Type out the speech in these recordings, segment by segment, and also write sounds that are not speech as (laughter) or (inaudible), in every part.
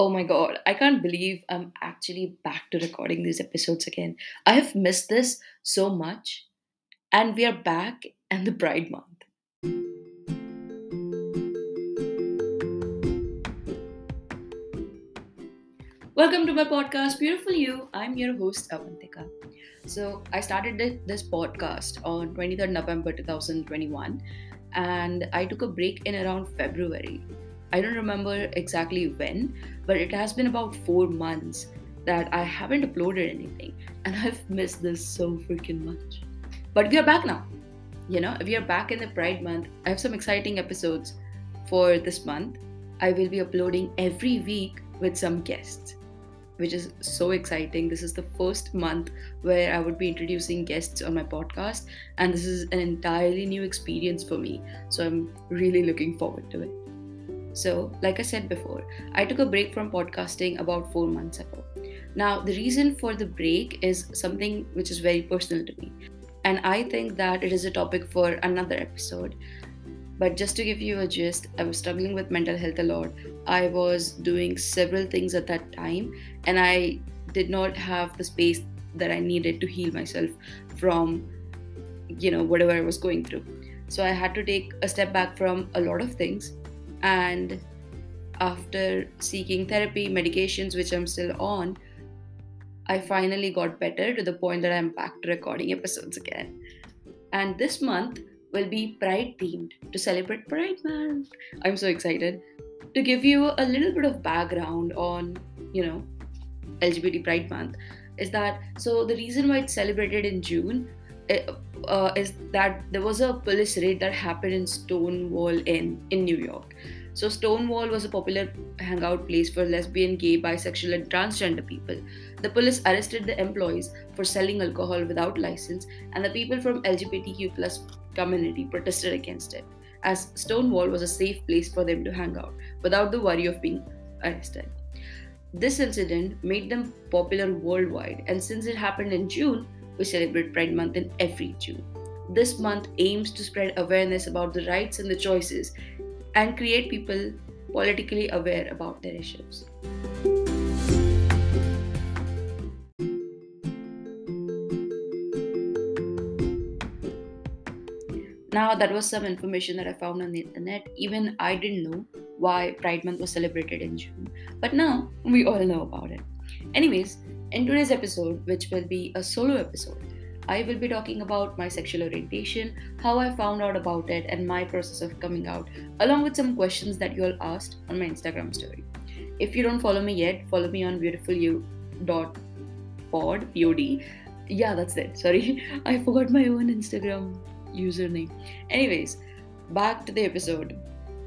Oh my god, I can't believe I'm actually back to recording these episodes again. I have missed this so much, and we are back in the Pride Month. Welcome to my podcast, Beautiful You. I'm your host, Avantika. So, I started this podcast on 23rd November 2021, and I took a break in around February I don't remember exactly when, but it has been about four months that I haven't uploaded anything, and (laughs) I've missed this so freaking much. But we are back now. You know, we are back in the Pride month. I have some exciting episodes for this month. I will be uploading every week with some guests, which is so exciting. This is the first month where I would be introducing guests on my podcast, and this is an entirely new experience for me. So I'm really looking forward to it. So, like I said before, I took a break from podcasting about four months ago. Now, the reason for the break is something which is very personal to me. And I think that it is a topic for another episode. But just to give you a gist, I was struggling with mental health a lot. I was doing several things at that time, and I did not have the space that I needed to heal myself from, you know, whatever I was going through. So I had to take a step back from a lot of things and after seeking therapy, medications, which I'm still on, I finally got better to the point that I'm back to recording episodes again. And this month will be Pride themed to celebrate Pride Month. I'm so excited to give you a little bit of background on, you know, LGBT Pride Month. Is that so? The reason why it's celebrated in June uh, is that there was a police raid that happened in Stonewall Inn in New York. So Stonewall was a popular hangout place for lesbian, gay, bisexual, and transgender people. The police arrested the employees for selling alcohol without license, and the people from LGBTQ plus community protested against it, as Stonewall was a safe place for them to hang out without the worry of being arrested. This incident made them popular worldwide, and since it happened in June, we celebrate Pride Month in every June. This month aims to spread awareness about the rights and the choices and create people politically aware about their issues. Now, that was some information that I found on the internet. Even I didn't know why Pride Month was celebrated in June. But now we all know about it. Anyways, in today's episode, which will be a solo episode, I will be talking about my sexual orientation, how I found out about it, and my process of coming out, along with some questions that you all asked on my Instagram story. If you don't follow me yet, follow me on beautifulyou.pod, P-O-D. Yeah, that's it. Sorry, (laughs) I forgot my own Instagram username. Anyways, back to the episode.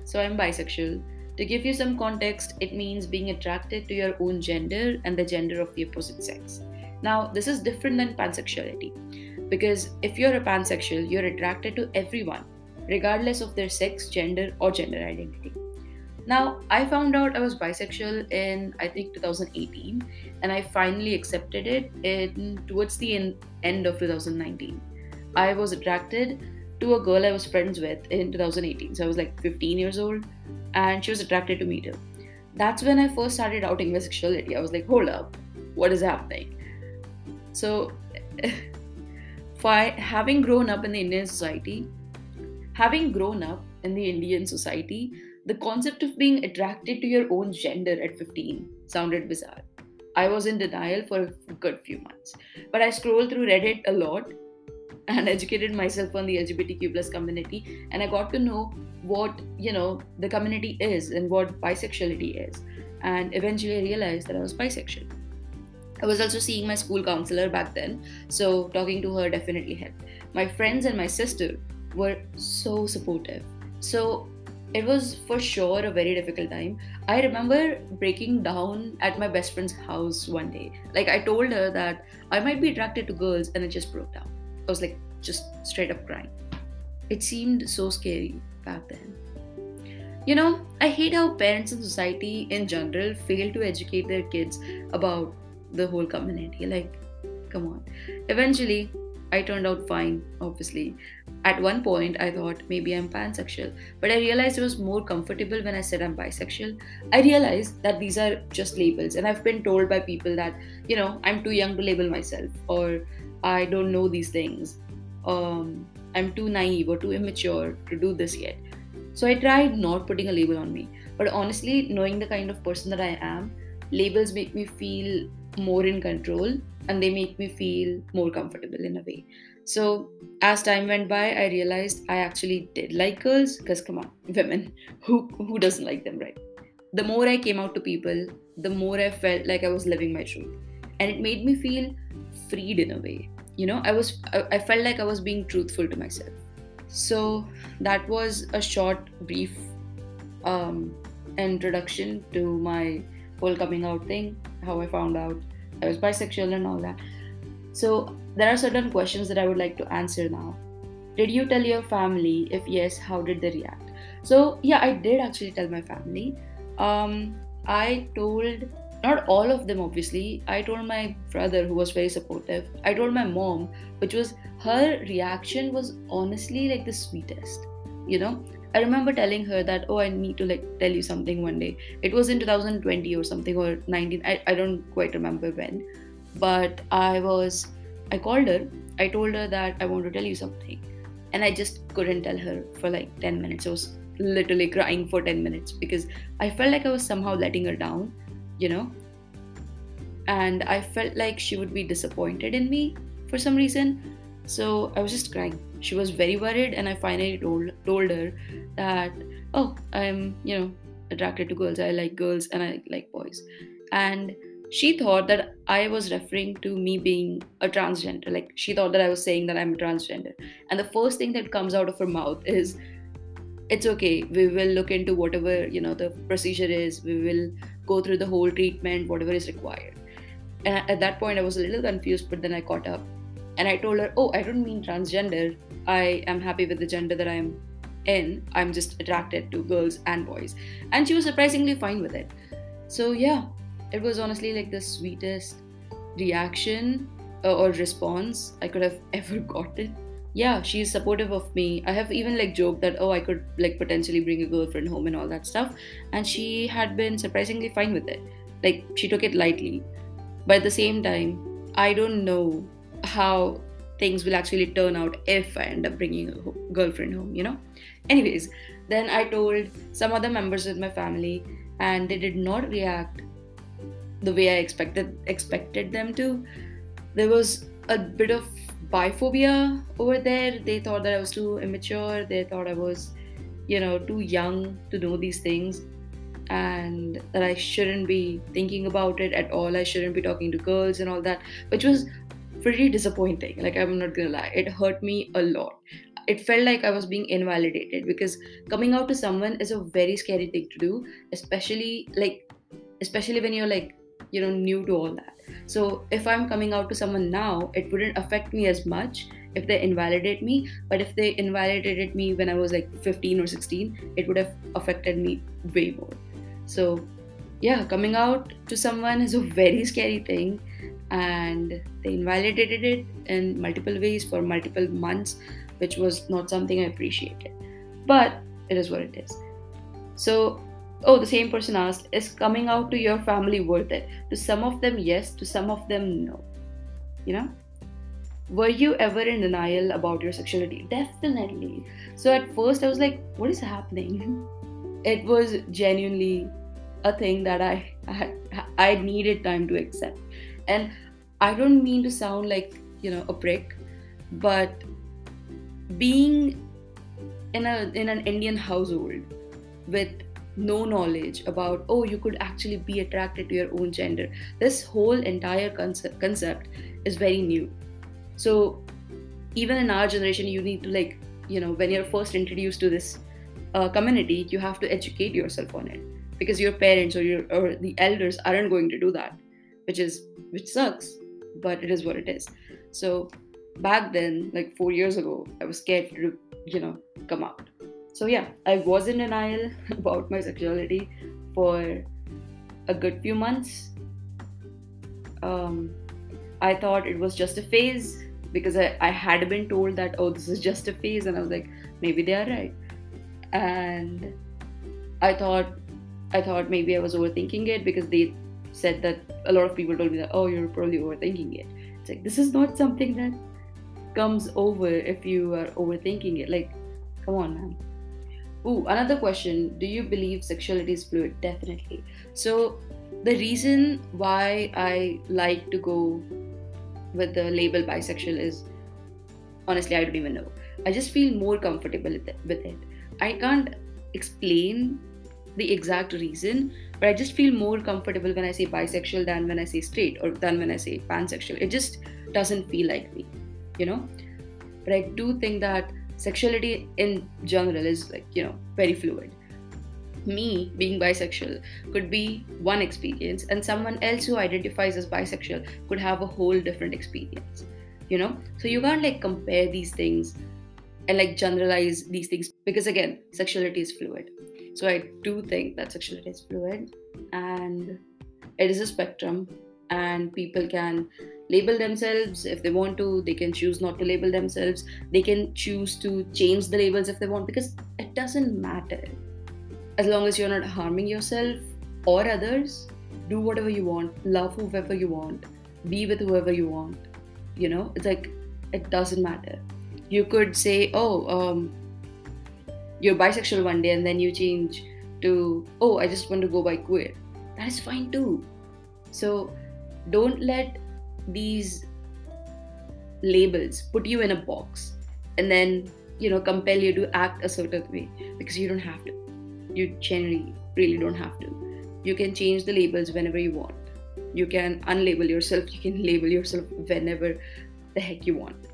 So I'm bisexual. To give you some context, it means being attracted to your own gender and the gender of the opposite sex. Now, this is different than pansexuality because if you're a pansexual, you're attracted to everyone, regardless of their sex, gender, or gender identity. Now, I found out I was bisexual in I think 2018, and I finally accepted it in towards the end, end of 2019. I was attracted to a girl I was friends with in 2018. So I was like 15 years old, and she was attracted to me too. That's when I first started outing my sexuality. I was like, hold up, what is happening? So, (laughs) having grown up in the Indian society, having grown up in the Indian society, the concept of being attracted to your own gender at 15 sounded bizarre. I was in denial for a good few months. But I scrolled through Reddit a lot and educated myself on the LGBTQ plus community and I got to know what, you know, the community is and what bisexuality is. And eventually I realized that I was bisexual. I was also seeing my school counselor back then, so talking to her definitely helped. My friends and my sister were so supportive. So it was for sure a very difficult time. I remember breaking down at my best friend's house one day. Like I told her that I might be attracted to girls and it just broke down. I was like just straight up crying. It seemed so scary back then. You know, I hate how parents and society in general fail to educate their kids about the whole community. Like, come on. Eventually, I turned out fine, obviously. At one point, I thought maybe I'm pansexual, but I realized it was more comfortable when I said I'm bisexual. I realized that these are just labels, and I've been told by people that, you know, I'm too young to label myself, or I don't know these things, um, I'm too naive or too immature to do this yet. So I tried not putting a label on me. But honestly, knowing the kind of person that I am, labels make me feel more in control and they make me feel more comfortable in a way. So as time went by, I realized I actually did like girls because come on, (laughs) women, who who doesn't like them, right? The more I came out to people, the more I felt like I was living my truth, and it made me feel freed in a way. You know, I was I, felt like I was being truthful to myself. So that was a short, brief um, introduction to my whole coming out thing, how I found out I was bisexual and all that. So, there are certain questions that I would like to answer now. Did you tell your family? If yes, how did they react? So, yeah, I did actually tell my family. Um, I told not all of them, obviously. I told my brother, who was very supportive. I told my mom, which was her reaction was honestly like the sweetest. You know, I remember telling her that, oh, I need to like tell you something one day. It was in 2020 or something or 19. I, I don't quite remember when. But I was, I called her. I told her that I want to tell you something. And I just couldn't tell her for like 10 minutes. I was literally crying for 10 minutes because I felt like I was somehow letting her down, you know? And I felt like she would be disappointed in me for some reason. So I was just crying. She was very worried, and I finally told told her that oh, I'm you know attracted to girls. I like girls and I like boys, and she thought that I was referring to me being a transgender. Like she thought that I was saying that I'm transgender. And the first thing that comes out of her mouth is, "It's okay. We will look into whatever you know the procedure is. We will go through the whole treatment, whatever is required." And at that point, I was a little confused, but then I caught up and I told her, Oh, I don't mean transgender. I am happy with the gender that I'm in. I'm just attracted to girls and boys. And she was surprisingly fine with it. So, yeah, it was honestly like the sweetest reaction uh, or response I could have (laughs) ever gotten. Yeah, she's supportive of me. I have even like joked that, oh, I could like potentially bring a girlfriend home and all that stuff. And she had been surprisingly fine with it. Like, she took it lightly. But at the same time, I don't know how things will actually turn out if I end up bringing a girlfriend home, you know? Anyways, then I told some other members of my family, and they did not react the way I expected expected them to. There was a bit of biphobia over there. They thought that I was too immature. They thought I was, you know, too young to know these things, and that I shouldn't be thinking about it at all. I shouldn't be talking to girls and all that, which was pretty disappointing. Like, I'm not gonna lie, it hurt me a lot. It felt like I was being invalidated because coming out to someone is a very scary thing to do, especially like, especially when you're like, you know, new to all that. So, if I'm coming out to someone now, it wouldn't affect me as much if they invalidate me. But if they invalidated me when I was like 15 or 16, it would have affected me way more. So, yeah, coming out to someone is a very scary thing and they invalidated it in multiple ways for multiple months, which was not something I appreciated. But it is what it is. So, oh, the same person asked, is coming out to your family worth it? To some of them, yes, to some of them, no. You know? Were you ever in denial about your sexuality? Definitely. So at first I was like, what is happening? (laughs) It was genuinely a thing that I I, I needed time to accept. And I don't mean to sound like, you know, a prick, but being in a in an Indian household with no knowledge about oh you could actually be attracted to your own gender this whole entire concept concept is very new so even in our generation you need to like you know when you're first introduced to this uh, community you have to educate yourself on it because your parents or your or the elders aren't going to do that which is which sucks but it is what it is. So back then, like four years ago, I was scared to, you know, come out. So yeah, I was in denial (laughs) about my sexuality for a good few months. Um, I thought it was just a phase, because I, I had been told that oh this is just a phase and i was like maybe they are right. And i thought i thought maybe i was overthinking it because they said that a lot of people told me that oh you're probably overthinking it. It's like this is not something that comes over if you are overthinking it. Like come on man Ooh, another question. Do you believe sexuality is fluid? Definitely. So, the reason why I like to go with the label bisexual is honestly, I don't even know. I just feel more comfortable with it. I can't explain the exact reason, but I just feel more comfortable when I say bisexual than when I say straight or than when I say pansexual. It just doesn't feel like me, you know? But I do think that sexuality in general is like, you know, very fluid. Me being bisexual could be one experience, and someone else who identifies as bisexual could have a whole different experience, you know? So you can't like compare these things and like generalize these things because again, sexuality is fluid. So I do think that sexuality is fluid and it is a spectrum and people can label themselves. If they want to they can choose not to label themselves. They can choose to change the labels if they want because it doesn't matter. As long as you're not harming yourself or others do whatever you want. Love whoever you want. Be with whoever you want. You know it's like it doesn't matter. You could say oh um you're bisexual one day and then you change to oh i just want to go by queer. That is fine too. So don't let these labels put you in a box and then you know compel you to act a certain way because you don't have to. You generally really don't have to. You can change the labels whenever you want. You can unlabel yourself. You can label yourself whenever the heck you want.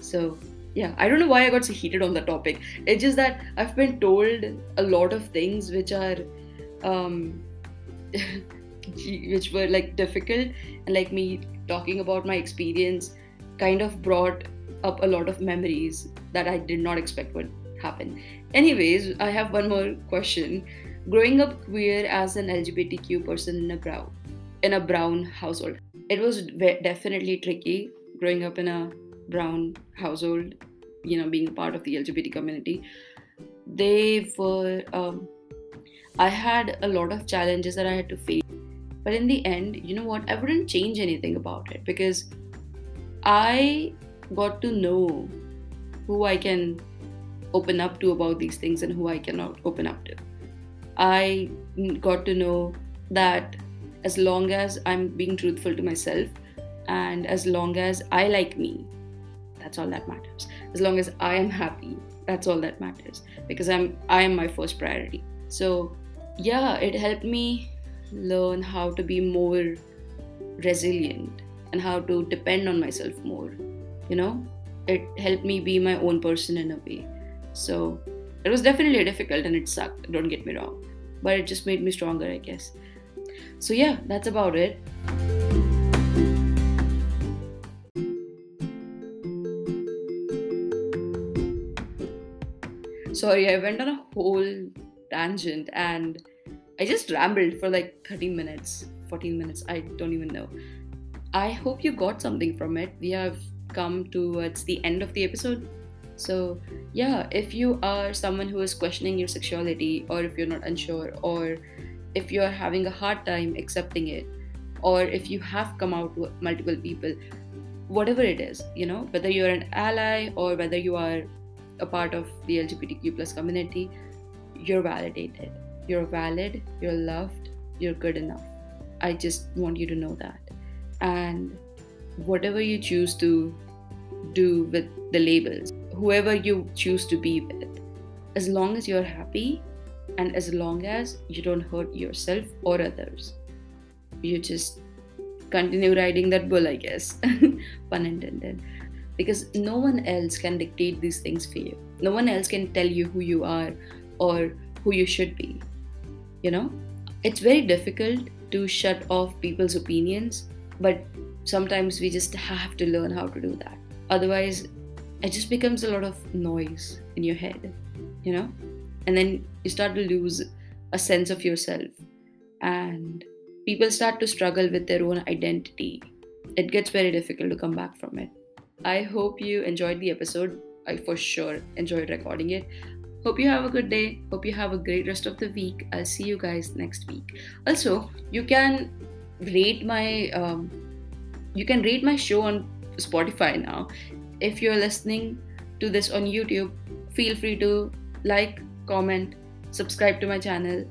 So yeah i don't know why i got so heated on the topic. It's just that i've been told a lot of things which are um (laughs) which were like difficult and like me talking about my experience kind of brought up a lot of memories that I did not expect would happen. Anyways, I have one more question. Growing up queer as an LGBTQ person in a brown in a brown household, it was definitely tricky growing up in a brown household. You know, being a part of the LGBT community, they were. Um, I had a lot of challenges that I had to face but in the end, you know what? I wouldn't change anything about it because I got to know who I can open up to about these things and who I cannot open up to. I got to know that as long as I'm being truthful to myself and as long as I like me, that's all that matters. As long as I am happy, that's all that matters because I'm I am my first priority. So, yeah, it helped me learn how to be more resilient and how to depend on myself more. You know, it helped me be my own person in a way. So it was definitely difficult and it sucked, don't get me wrong. But it just made me stronger, I guess. So yeah, that's about it. Sorry, I went on a whole tangent and I just rambled for like 30 minutes, 14 minutes, I don't even know. I hope you got something from it. We have come towards the end of the episode. So, yeah, if you are someone who is questioning your sexuality, or if you're not unsure, or if you're having a hard time accepting it, or if you have come out with multiple people, whatever it is, you know, whether you're an ally or whether you are a part of the LGBTQ plus community, you're validated you're valid, you're loved, you're good enough. I just want you to know that. And whatever you choose to do with the labels, whoever you choose to be with, as long as you're happy and as long as you don't hurt yourself or others, you just continue riding that bull, I guess. (laughs) Pun intended. Because no one else can dictate these things for you. No one else can tell you who you are or who you should be you know it's very difficult to shut off people's opinions but sometimes we just have to learn how to do that otherwise it just becomes a lot of noise in your head you know and then you start to lose a sense of yourself and people start to struggle with their own identity it gets very difficult to come back from it I hope you enjoyed the episode. I for sure enjoyed recording it. Hope you have a good day. Hope you have a great rest of the week. I'll see you guys next week. Also, you can rate my um, you can rate my show on Spotify now. If you're listening to this on YouTube, feel free to like, comment, subscribe to my channel,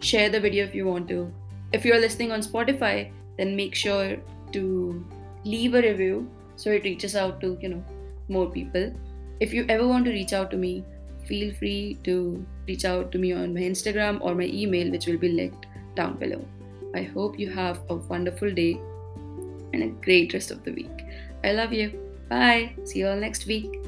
share the video if you want to. If you're listening on Spotify, then make sure to leave a review so it reaches out to, you know, more people. If you ever want to reach out to me, feel free to reach out to me on my Instagram or my email, which will be linked down below. I hope you have a wonderful day and a great rest of the week. I love you. Bye. See you all next week.